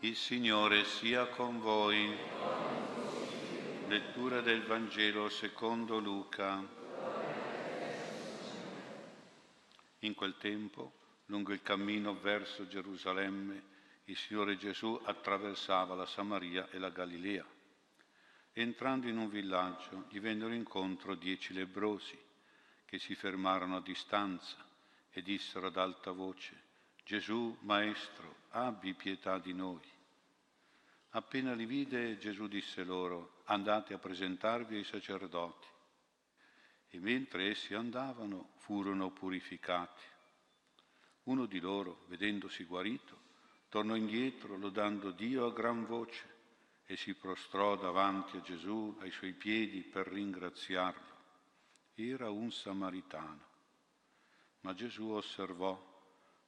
Il Signore sia con voi. Lettura del Vangelo secondo Luca. In quel tempo, lungo il cammino verso Gerusalemme, il Signore Gesù attraversava la Samaria e la Galilea. Entrando in un villaggio, gli vennero incontro dieci lebrosi, che si fermarono a distanza e dissero ad alta voce, Gesù, Maestro, abbi pietà di noi. Appena li vide, Gesù disse loro, andate a presentarvi ai sacerdoti. E mentre essi andavano, furono purificati. Uno di loro, vedendosi guarito, tornò indietro lodando Dio a gran voce e si prostrò davanti a Gesù ai suoi piedi per ringraziarlo. Era un samaritano. Ma Gesù osservò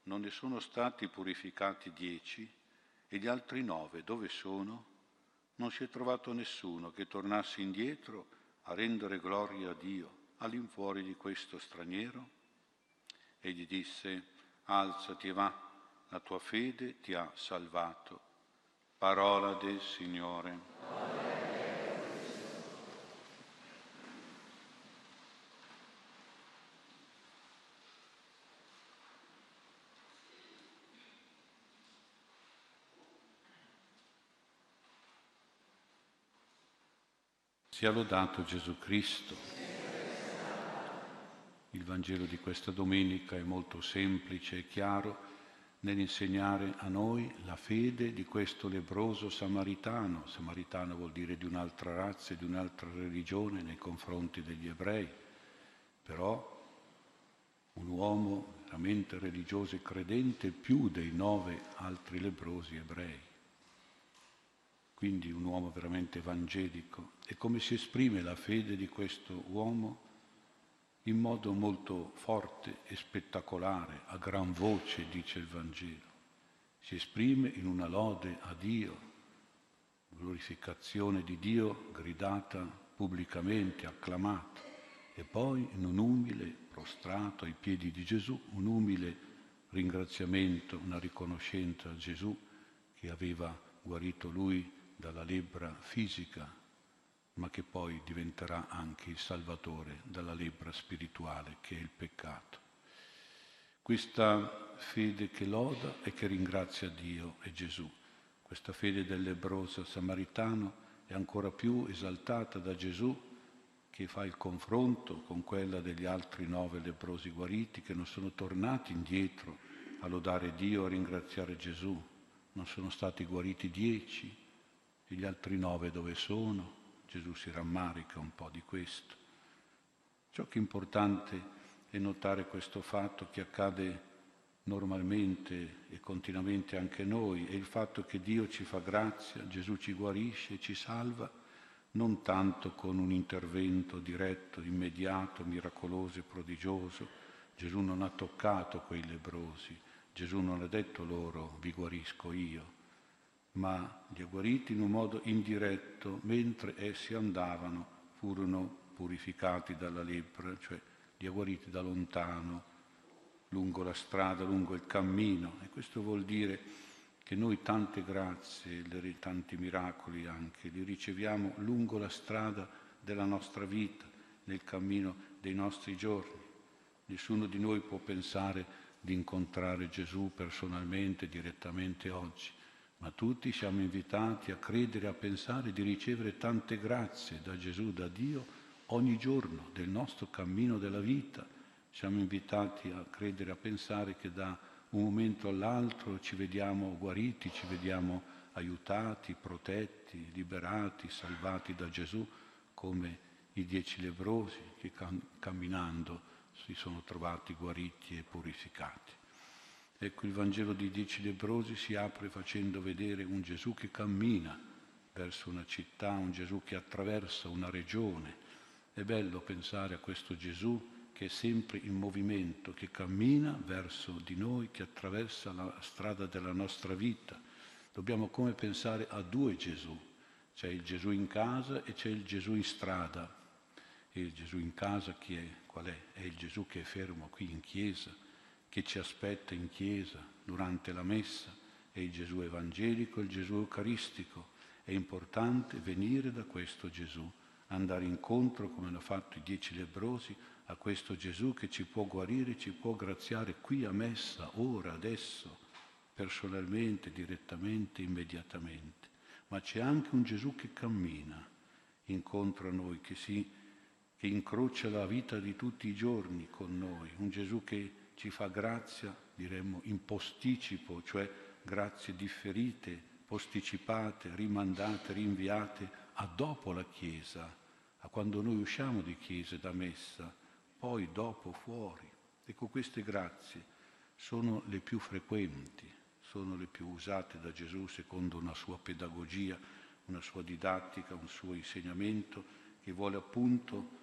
non ne sono stati purificati dieci e gli altri nove dove sono? Non si è trovato nessuno che tornasse indietro a rendere gloria a Dio all'infuori di questo straniero? E gli disse, alzati e va, la tua fede ti ha salvato. Parola del Signore. Sia lodato Gesù Cristo. Il Vangelo di questa domenica è molto semplice e chiaro nell'insegnare a noi la fede di questo lebroso samaritano. Samaritano vuol dire di un'altra razza e di un'altra religione nei confronti degli ebrei, però un uomo veramente religioso e credente più dei nove altri lebrosi ebrei quindi un uomo veramente evangelico. E come si esprime la fede di questo uomo? In modo molto forte e spettacolare, a gran voce, dice il Vangelo. Si esprime in una lode a Dio, glorificazione di Dio gridata pubblicamente, acclamata, e poi in un umile, prostrato ai piedi di Gesù, un umile ringraziamento, una riconoscenza a Gesù che aveva guarito lui dalla lebbra fisica, ma che poi diventerà anche il salvatore dalla lebbra spirituale che è il peccato. Questa fede che loda e che ringrazia Dio e Gesù, questa fede del lebroso samaritano è ancora più esaltata da Gesù che fa il confronto con quella degli altri nove lebrosi guariti che non sono tornati indietro a lodare Dio, a ringraziare Gesù. Non sono stati guariti dieci, e gli altri nove dove sono? Gesù si rammarica un po' di questo. Ciò che è importante è notare questo fatto che accade normalmente e continuamente anche noi, è il fatto che Dio ci fa grazia, Gesù ci guarisce, ci salva, non tanto con un intervento diretto, immediato, miracoloso e prodigioso. Gesù non ha toccato quei lebrosi, Gesù non ha detto loro vi guarisco io, ma li guariti in un modo indiretto, mentre essi andavano furono purificati dalla lebbra, cioè li ha guariti da lontano, lungo la strada, lungo il cammino. E questo vuol dire che noi tante grazie, tanti miracoli anche, li riceviamo lungo la strada della nostra vita, nel cammino dei nostri giorni. Nessuno di noi può pensare di incontrare Gesù personalmente, direttamente oggi ma tutti siamo invitati a credere, a pensare di ricevere tante grazie da Gesù, da Dio, ogni giorno del nostro cammino della vita. Siamo invitati a credere, a pensare che da un momento all'altro ci vediamo guariti, ci vediamo aiutati, protetti, liberati, salvati da Gesù, come i dieci lebrosi che camminando si sono trovati guariti e purificati. Ecco, il Vangelo di dieci lebrosi si apre facendo vedere un Gesù che cammina verso una città, un Gesù che attraversa una regione. È bello pensare a questo Gesù che è sempre in movimento, che cammina verso di noi, che attraversa la strada della nostra vita. Dobbiamo come pensare a due Gesù. C'è il Gesù in casa e c'è il Gesù in strada. E il Gesù in casa chi è? Qual è? È il Gesù che è fermo qui in chiesa che ci aspetta in chiesa durante la messa, è il Gesù evangelico, il Gesù eucaristico. È importante venire da questo Gesù, andare incontro, come hanno fatto i dieci lebrosi, a questo Gesù che ci può guarire, ci può graziare qui a messa, ora, adesso, personalmente, direttamente, immediatamente. Ma c'è anche un Gesù che cammina incontro a noi, che, si, che incrocia la vita di tutti i giorni con noi, un Gesù che ci fa grazia, diremmo, in posticipo, cioè grazie differite, posticipate, rimandate, rinviate a dopo la Chiesa, a quando noi usciamo di Chiesa da messa, poi dopo fuori. Ecco, queste grazie sono le più frequenti, sono le più usate da Gesù secondo una sua pedagogia, una sua didattica, un suo insegnamento che vuole appunto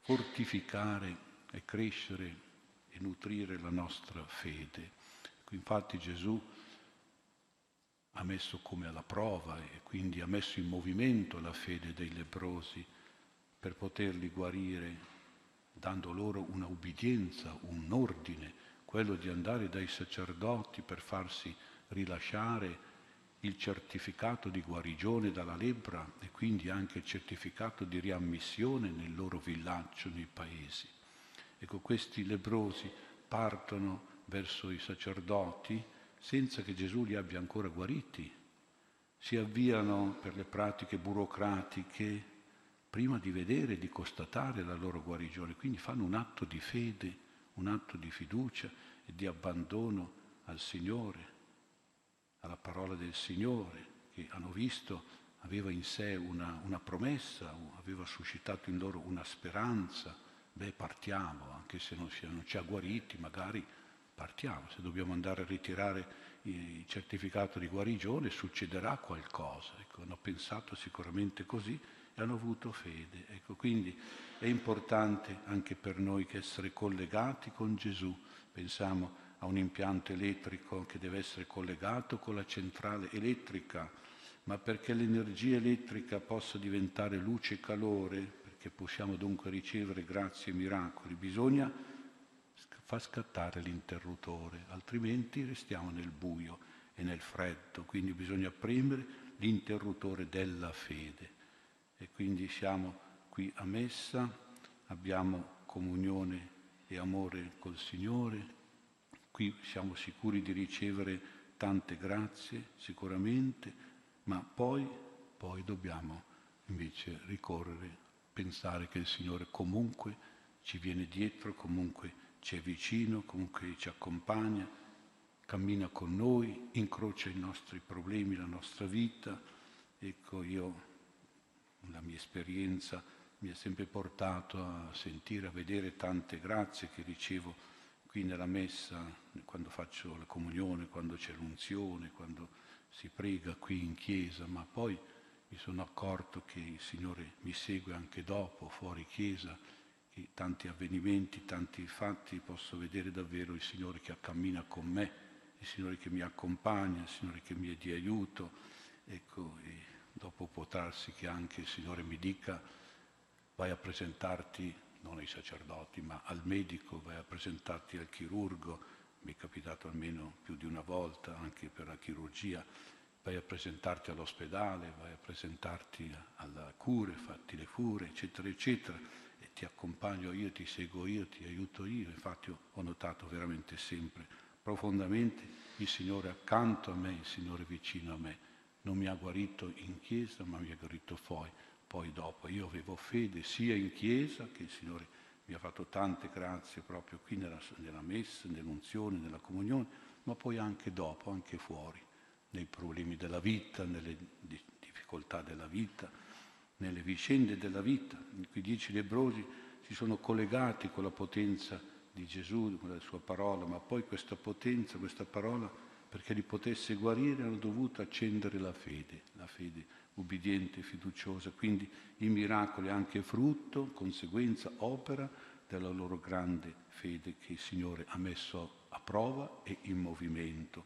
fortificare e crescere e nutrire la nostra fede. Ecco, infatti Gesù ha messo come alla prova e quindi ha messo in movimento la fede dei leprosi per poterli guarire, dando loro una ubbidienza, un ordine, quello di andare dai sacerdoti per farsi rilasciare il certificato di guarigione dalla lebbra e quindi anche il certificato di riammissione nel loro villaggio, nei paesi. Ecco, questi lebrosi partono verso i sacerdoti senza che Gesù li abbia ancora guariti. Si avviano per le pratiche burocratiche prima di vedere, di constatare la loro guarigione. Quindi fanno un atto di fede, un atto di fiducia e di abbandono al Signore, alla parola del Signore, che hanno visto aveva in sé una, una promessa, aveva suscitato in loro una speranza. Beh, partiamo, anche se non, si, non ci ha guariti, magari partiamo, se dobbiamo andare a ritirare il certificato di guarigione succederà qualcosa. Ecco, hanno pensato sicuramente così e hanno avuto fede. Ecco, quindi è importante anche per noi che essere collegati con Gesù. Pensiamo a un impianto elettrico che deve essere collegato con la centrale elettrica, ma perché l'energia elettrica possa diventare luce e calore, perché possiamo dunque ricevere grazie e miracoli, bisogna fa scattare l'interruttore, altrimenti restiamo nel buio e nel freddo, quindi bisogna premere l'interruttore della fede. E quindi siamo qui a messa, abbiamo comunione e amore col Signore, qui siamo sicuri di ricevere tante grazie, sicuramente, ma poi, poi dobbiamo invece ricorrere, pensare che il Signore comunque ci viene dietro, comunque ci è vicino, comunque ci accompagna, cammina con noi, incrocia i nostri problemi, la nostra vita. Ecco, io, la mia esperienza mi ha sempre portato a sentire, a vedere tante grazie che ricevo qui nella messa, quando faccio la comunione, quando c'è l'unzione, quando si prega qui in chiesa, ma poi mi sono accorto che il Signore mi segue anche dopo, fuori chiesa, tanti avvenimenti, tanti fatti, posso vedere davvero il Signore che cammina con me, il Signore che mi accompagna, il Signore che mi è di aiuto. Ecco, e dopo può darsi che anche il Signore mi dica vai a presentarti, non ai sacerdoti, ma al medico, vai a presentarti al chirurgo, mi è capitato almeno più di una volta anche per la chirurgia, vai a presentarti all'ospedale, vai a presentarti alla cure, fatti le cure, eccetera, eccetera ti accompagno io, ti seguo io, ti aiuto io. Infatti ho notato veramente sempre, profondamente, il Signore accanto a me, il Signore vicino a me. Non mi ha guarito in chiesa, ma mi ha guarito poi, poi dopo. Io avevo fede sia in chiesa, che il Signore mi ha fatto tante grazie proprio qui nella, nella messa, nell'unzione, nella comunione, ma poi anche dopo, anche fuori, nei problemi della vita, nelle difficoltà della vita nelle vicende della vita. I dieci lebrosi si sono collegati con la potenza di Gesù, con la sua parola, ma poi questa potenza, questa parola, perché li potesse guarire, hanno dovuto accendere la fede, la fede ubbidiente e fiduciosa. Quindi i miracoli anche frutto, conseguenza, opera della loro grande fede che il Signore ha messo a prova e in movimento,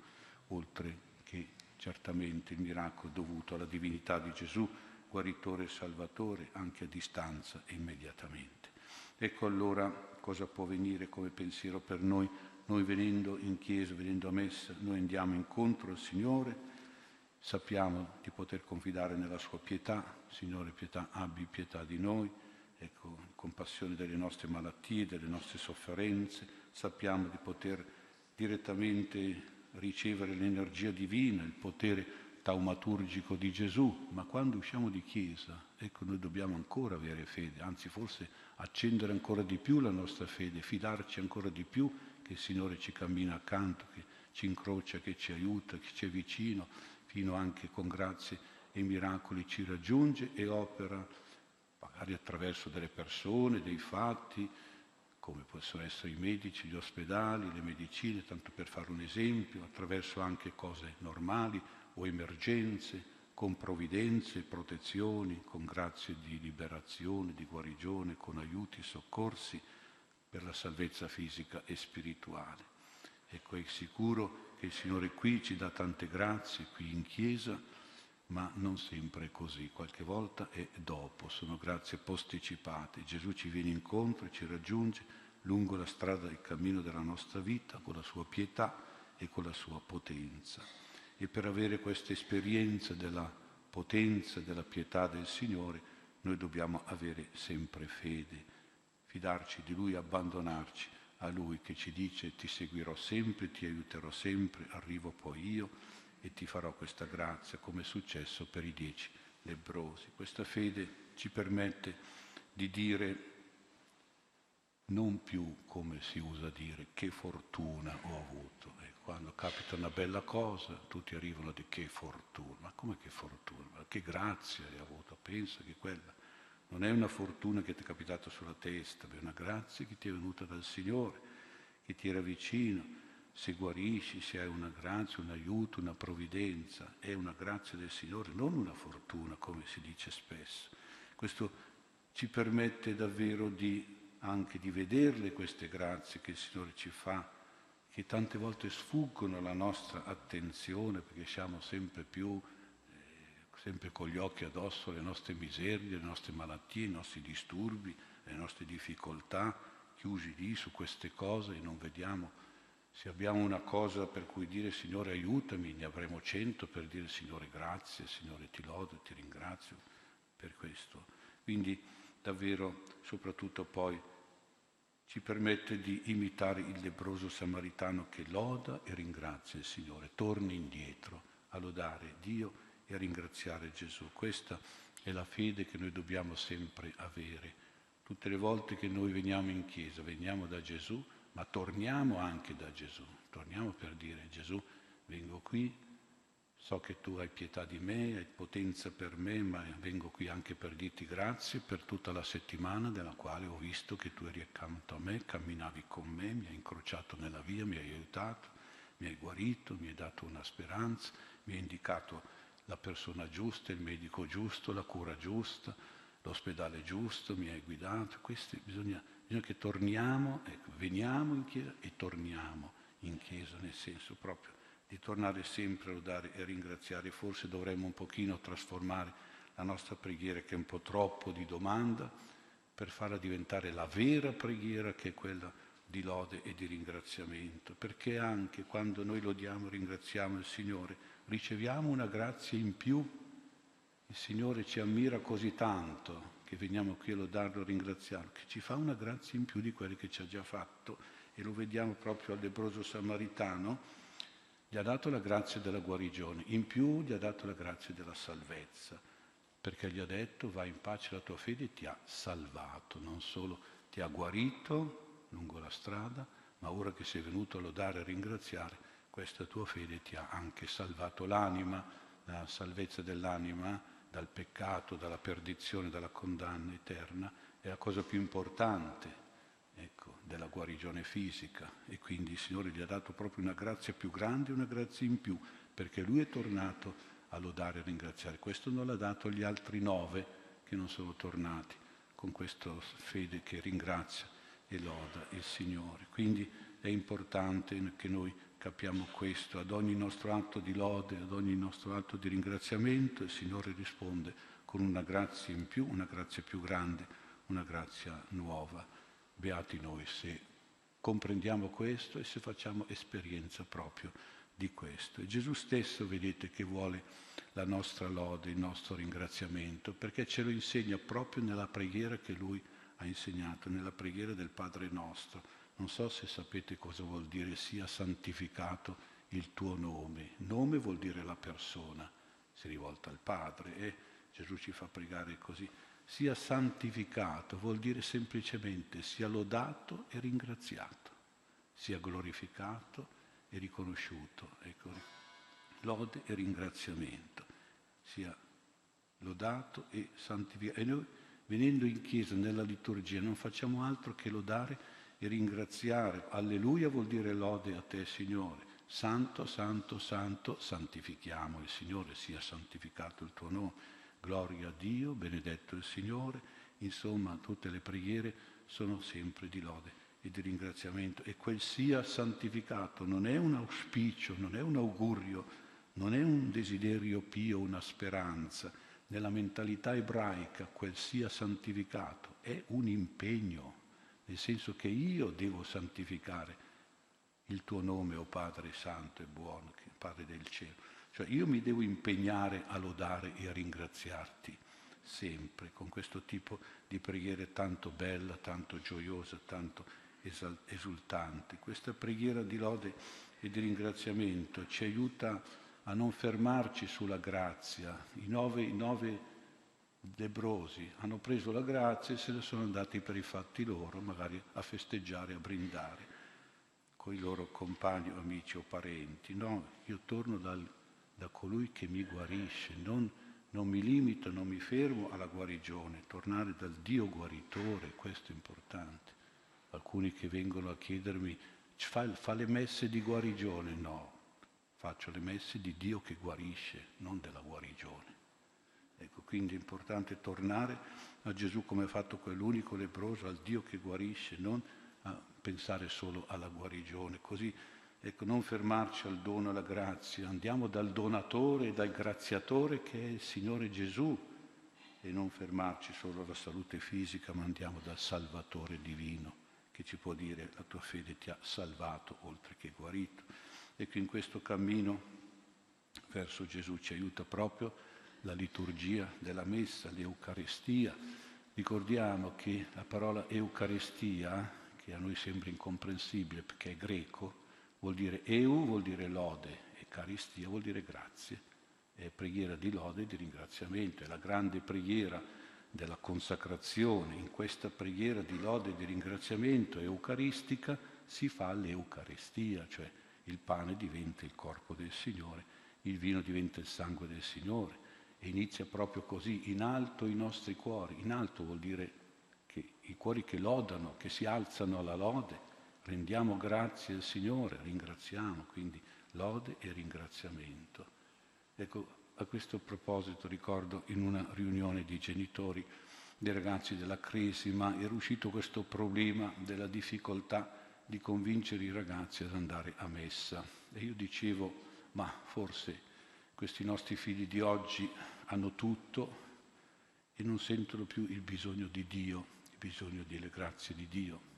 oltre che certamente il miracolo dovuto alla divinità di Gesù guaritore e salvatore anche a distanza e immediatamente. Ecco allora cosa può venire come pensiero per noi. Noi venendo in chiesa, venendo a messa, noi andiamo incontro al Signore, sappiamo di poter confidare nella sua pietà, Signore pietà, abbi pietà di noi, ecco, compassione delle nostre malattie, delle nostre sofferenze, sappiamo di poter direttamente ricevere l'energia divina, il potere taumaturgico di Gesù, ma quando usciamo di chiesa, ecco, noi dobbiamo ancora avere fede, anzi forse accendere ancora di più la nostra fede, fidarci ancora di più che il Signore ci cammina accanto, che ci incrocia, che ci aiuta, che ci è vicino, fino anche con grazie e miracoli ci raggiunge e opera, magari attraverso delle persone, dei fatti, come possono essere i medici, gli ospedali, le medicine, tanto per fare un esempio, attraverso anche cose normali, o emergenze, con provvidenze, protezioni, con grazie di liberazione, di guarigione, con aiuti, soccorsi per la salvezza fisica e spirituale. Ecco, è sicuro che il Signore qui ci dà tante grazie, qui in Chiesa, ma non sempre è così, qualche volta è dopo, sono grazie posticipate. Gesù ci viene incontro e ci raggiunge lungo la strada del cammino della nostra vita con la sua pietà e con la sua potenza. E per avere questa esperienza della potenza, della pietà del Signore, noi dobbiamo avere sempre fede, fidarci di Lui, abbandonarci a Lui che ci dice ti seguirò sempre, ti aiuterò sempre, arrivo poi io e ti farò questa grazia come è successo per i dieci lebrosi. Questa fede ci permette di dire non più come si usa dire che fortuna ho avuto, quando capita una bella cosa, tutti arrivano di che fortuna. Ma come che fortuna? Ma che grazia hai avuto? Pensa che quella non è una fortuna che ti è capitata sulla testa, è una grazia che ti è venuta dal Signore, che ti era vicino. Se guarisci, se hai una grazia, un aiuto, una provvidenza, è una grazia del Signore, non una fortuna, come si dice spesso. Questo ci permette davvero di, anche di vederle queste grazie che il Signore ci fa che tante volte sfuggono alla nostra attenzione perché siamo sempre più, eh, sempre con gli occhi addosso alle nostre miserie, le nostre malattie, i nostri disturbi, le nostre difficoltà, chiusi lì su queste cose e non vediamo. Se abbiamo una cosa per cui dire Signore aiutami, ne avremo cento per dire Signore grazie, Signore ti lodo, ti ringrazio per questo. Quindi davvero, soprattutto poi, ci permette di imitare il lebroso samaritano che loda e ringrazia il Signore, torni indietro a lodare Dio e a ringraziare Gesù. Questa è la fede che noi dobbiamo sempre avere. Tutte le volte che noi veniamo in chiesa, veniamo da Gesù, ma torniamo anche da Gesù. Torniamo per dire Gesù, vengo qui So che tu hai pietà di me, hai potenza per me, ma vengo qui anche per dirti grazie per tutta la settimana della quale ho visto che tu eri accanto a me, camminavi con me, mi hai incrociato nella via, mi hai aiutato, mi hai guarito, mi hai dato una speranza, mi hai indicato la persona giusta, il medico giusto, la cura giusta, l'ospedale giusto, mi hai guidato. Questi bisogna, bisogna che torniamo, ecco, veniamo in chiesa e torniamo in chiesa, nel senso proprio di tornare sempre a lodare e ringraziare. Forse dovremmo un pochino trasformare la nostra preghiera che è un po' troppo di domanda per farla diventare la vera preghiera che è quella di lode e di ringraziamento, perché anche quando noi lodiamo e ringraziamo il Signore riceviamo una grazia in più. Il Signore ci ammira così tanto che veniamo qui a lodarlo e ringraziarlo, che ci fa una grazia in più di quelle che ci ha già fatto. E lo vediamo proprio al lebroso samaritano. Gli ha dato la grazia della guarigione, in più gli ha dato la grazia della salvezza, perché gli ha detto vai in pace, la tua fede ti ha salvato, non solo ti ha guarito lungo la strada, ma ora che sei venuto a lodare e ringraziare, questa tua fede ti ha anche salvato l'anima, la salvezza dell'anima dal peccato, dalla perdizione, dalla condanna eterna, è la cosa più importante ecco, della guarigione fisica e quindi il Signore gli ha dato proprio una grazia più grande, una grazia in più, perché lui è tornato a lodare e ringraziare. Questo non l'ha dato agli altri nove che non sono tornati con questa fede che ringrazia e loda il Signore. Quindi è importante che noi capiamo questo, ad ogni nostro atto di lode, ad ogni nostro atto di ringraziamento il Signore risponde con una grazia in più, una grazia più grande, una grazia nuova. Beati noi se comprendiamo questo e se facciamo esperienza proprio di questo. E Gesù stesso, vedete, che vuole la nostra lode, il nostro ringraziamento, perché ce lo insegna proprio nella preghiera che Lui ha insegnato, nella preghiera del Padre nostro. Non so se sapete cosa vuol dire sia santificato il tuo nome. Nome vuol dire la persona, si rivolta al Padre e Gesù ci fa pregare così sia santificato, vuol dire semplicemente sia lodato e ringraziato, sia glorificato e riconosciuto. Ecco, lode e ringraziamento, sia lodato e santificato. E noi venendo in chiesa nella liturgia non facciamo altro che lodare e ringraziare. Alleluia vuol dire lode a te Signore. Santo, santo, santo, santifichiamo il Signore, sia santificato il tuo nome gloria a Dio, benedetto il Signore, insomma tutte le preghiere sono sempre di lode e di ringraziamento e quel sia santificato non è un auspicio, non è un augurio, non è un desiderio pio, una speranza. Nella mentalità ebraica quel sia santificato è un impegno, nel senso che io devo santificare il tuo nome, o oh Padre Santo e buono, Padre del cielo. Cioè io mi devo impegnare a lodare e a ringraziarti sempre con questo tipo di preghiera tanto bella, tanto gioiosa, tanto esultante. Questa preghiera di lode e di ringraziamento ci aiuta a non fermarci sulla grazia. I nove, i nove lebrosi hanno preso la grazia e se ne sono andati per i fatti loro, magari a festeggiare, a brindare con i loro compagni, amici o parenti. No, io torno dal da colui che mi guarisce, non, non mi limito, non mi fermo alla guarigione, tornare dal Dio guaritore, questo è importante. Alcuni che vengono a chiedermi, fa, fa le messe di guarigione? No, faccio le messe di Dio che guarisce, non della guarigione. Quindi è importante tornare a Gesù come ha fatto quell'unico lebroso, al Dio che guarisce, non a pensare solo alla guarigione. Così Ecco, non fermarci al dono, alla grazia, andiamo dal donatore dal graziatore che è il Signore Gesù e non fermarci solo alla salute fisica, ma andiamo dal Salvatore divino che ci può dire la tua fede ti ha salvato oltre che guarito. Ecco, in questo cammino verso Gesù ci aiuta proprio la liturgia della messa, l'Eucarestia. Ricordiamo che la parola Eucarestia, che a noi sembra incomprensibile perché è greco, vuol dire eu, vuol dire lode, e caristia vuol dire grazie. È preghiera di lode e di ringraziamento, è la grande preghiera della consacrazione. In questa preghiera di lode e di ringraziamento eucaristica si fa l'Eucaristia, cioè il pane diventa il corpo del Signore, il vino diventa il sangue del Signore inizia proprio così, in alto i nostri cuori. In alto vuol dire che i cuori che lodano, che si alzano alla lode, rendiamo grazie al Signore, ringraziamo, quindi lode e ringraziamento. Ecco, a questo proposito ricordo in una riunione di genitori dei ragazzi della Cresima era uscito questo problema della difficoltà di convincere i ragazzi ad andare a messa. E io dicevo, ma forse questi nostri figli di oggi hanno tutto e non sentono più il bisogno di Dio, il bisogno delle grazie di Dio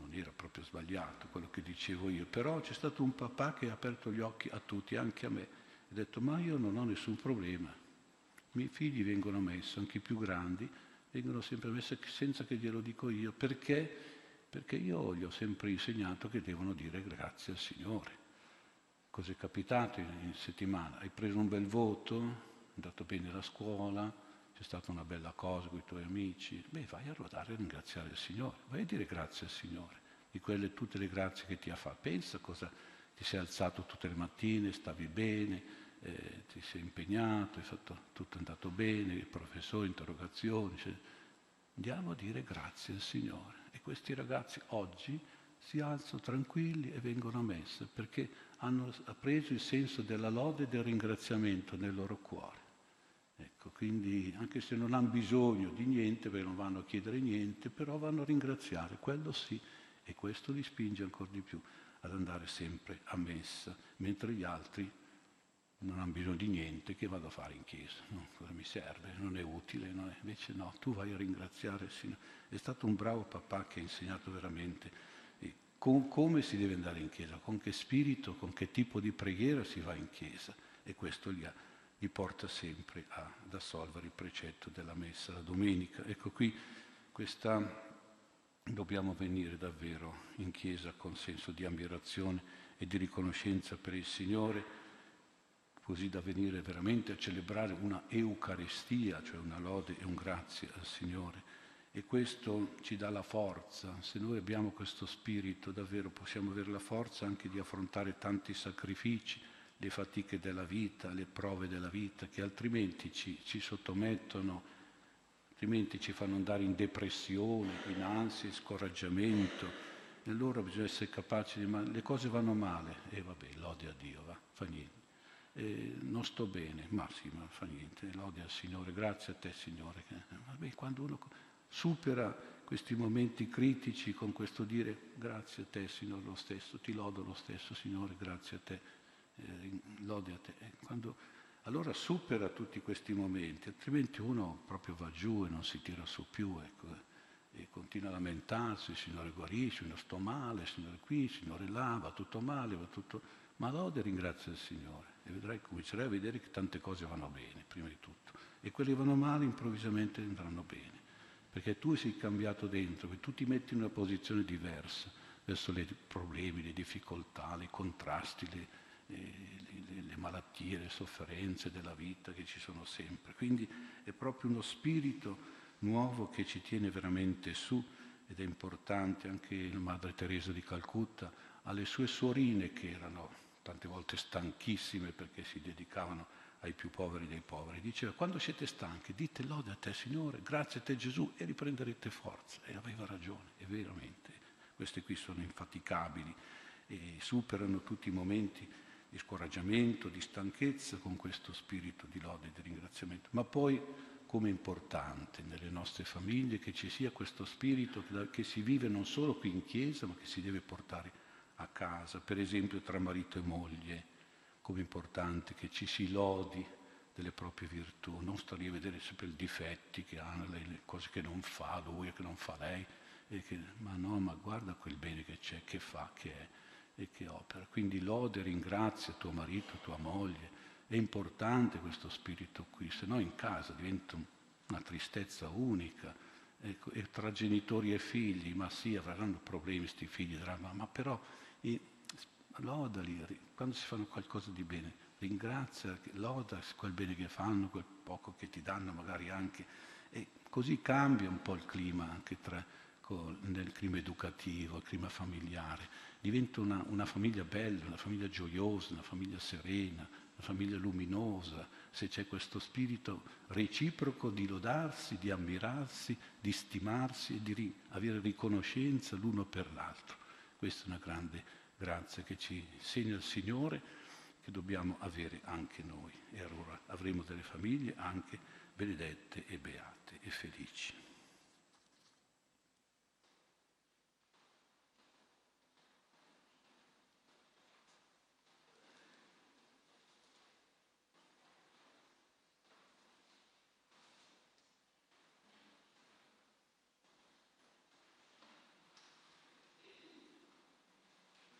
non era proprio sbagliato quello che dicevo io, però c'è stato un papà che ha aperto gli occhi a tutti, anche a me, e ha detto ma io non ho nessun problema, i miei figli vengono messi, anche i più grandi, vengono sempre messi senza che glielo dico io, perché? Perché io gli ho sempre insegnato che devono dire grazie al Signore. Cos'è capitato in settimana? Hai preso un bel voto, è andato bene la scuola, c'è stata una bella cosa con i tuoi amici, beh vai a ruotare a ringraziare il Signore, vai a dire grazie al Signore di quelle tutte le grazie che ti ha fatto. Pensa cosa ti sei alzato tutte le mattine, stavi bene, eh, ti sei impegnato, fatto, tutto è andato bene, il professore, interrogazioni. Cioè, andiamo a dire grazie al Signore. E questi ragazzi oggi si alzano tranquilli e vengono a messa perché hanno preso il senso della lode e del ringraziamento nel loro cuore. Ecco, quindi anche se non hanno bisogno di niente, perché non vanno a chiedere niente, però vanno a ringraziare, quello sì, e questo li spinge ancora di più ad andare sempre a messa, mentre gli altri non hanno bisogno di niente, che vado a fare in chiesa? No, cosa mi serve? Non è utile, non è. invece no, tu vai a ringraziare il Signore. È stato un bravo papà che ha insegnato veramente con, come si deve andare in chiesa, con che spirito, con che tipo di preghiera si va in chiesa? E questo gli, ha, gli porta sempre ad assolvere il precetto della messa la domenica. Ecco qui questa, dobbiamo venire davvero in chiesa con senso di ammirazione e di riconoscenza per il Signore, così da venire veramente a celebrare una Eucaristia, cioè una lode e un grazie al Signore e questo ci dà la forza. Se noi abbiamo questo spirito, davvero possiamo avere la forza anche di affrontare tanti sacrifici, le fatiche della vita, le prove della vita, che altrimenti ci, ci sottomettono, altrimenti ci fanno andare in depressione, in ansia, in scoraggiamento. E allora bisogna essere capaci di... Ma le cose vanno male, e vabbè, lode a Dio, va, fa niente. Eh, non sto bene, ma sì, ma fa niente, lode al Signore, grazie a te Signore. Vabbè, quando uno supera questi momenti critici con questo dire grazie a te Signore lo stesso, ti lodo lo stesso Signore, grazie a te, eh, lode a te. Quando, allora supera tutti questi momenti, altrimenti uno proprio va giù e non si tira su più, ecco, e continua a lamentarsi, Signore guarisci, non sto male, Signore qui, Signore là, va tutto male, va tutto... Ma lode ringrazia il Signore e vedrai, comincerai a vedere che tante cose vanno bene, prima di tutto, e quelle che vanno male improvvisamente andranno bene perché tu sei cambiato dentro, che tu ti metti in una posizione diversa verso i problemi, le difficoltà, i contrasti, le, le, le, malattie, le sofferenze della vita che ci sono sempre. Quindi è proprio uno spirito nuovo che ci tiene veramente su ed è importante anche la Madre Teresa di Calcutta alle sue suorine che erano tante volte stanchissime perché si dedicavano ai più poveri dei poveri. Diceva, quando siete stanchi, dite lode a te Signore, grazie a te Gesù e riprenderete forza. E aveva ragione, e veramente. Queste qui sono infaticabili e superano tutti i momenti di scoraggiamento, di stanchezza con questo spirito di lode e di ringraziamento. Ma poi, come è importante nelle nostre famiglie che ci sia questo spirito che si vive non solo qui in chiesa, ma che si deve portare a casa, per esempio tra marito e moglie, come importante che ci si lodi delle proprie virtù, non lì a vedere sempre i difetti che hanno, le cose che non fa lui e che non fa lei, che, ma no, ma guarda quel bene che c'è, che fa, che è e che opera. Quindi lode, ringrazia tuo marito, tua moglie. È importante questo spirito qui, se no in casa diventa una tristezza unica. Ecco, e tra genitori e figli, ma sì, avranno problemi questi figli, ma, ma però lodali, quando si fanno qualcosa di bene, ringrazia, loda quel bene che fanno, quel poco che ti danno magari anche, e così cambia un po' il clima anche tra, nel clima educativo, il clima familiare, diventa una, una famiglia bella, una famiglia gioiosa, una famiglia serena, una famiglia luminosa, se c'è questo spirito reciproco di lodarsi, di ammirarsi, di stimarsi e di avere riconoscenza l'uno per l'altro. Questa è una grande grazia che ci segna il Signore, che dobbiamo avere anche noi. E allora avremo delle famiglie anche benedette e beate e felici.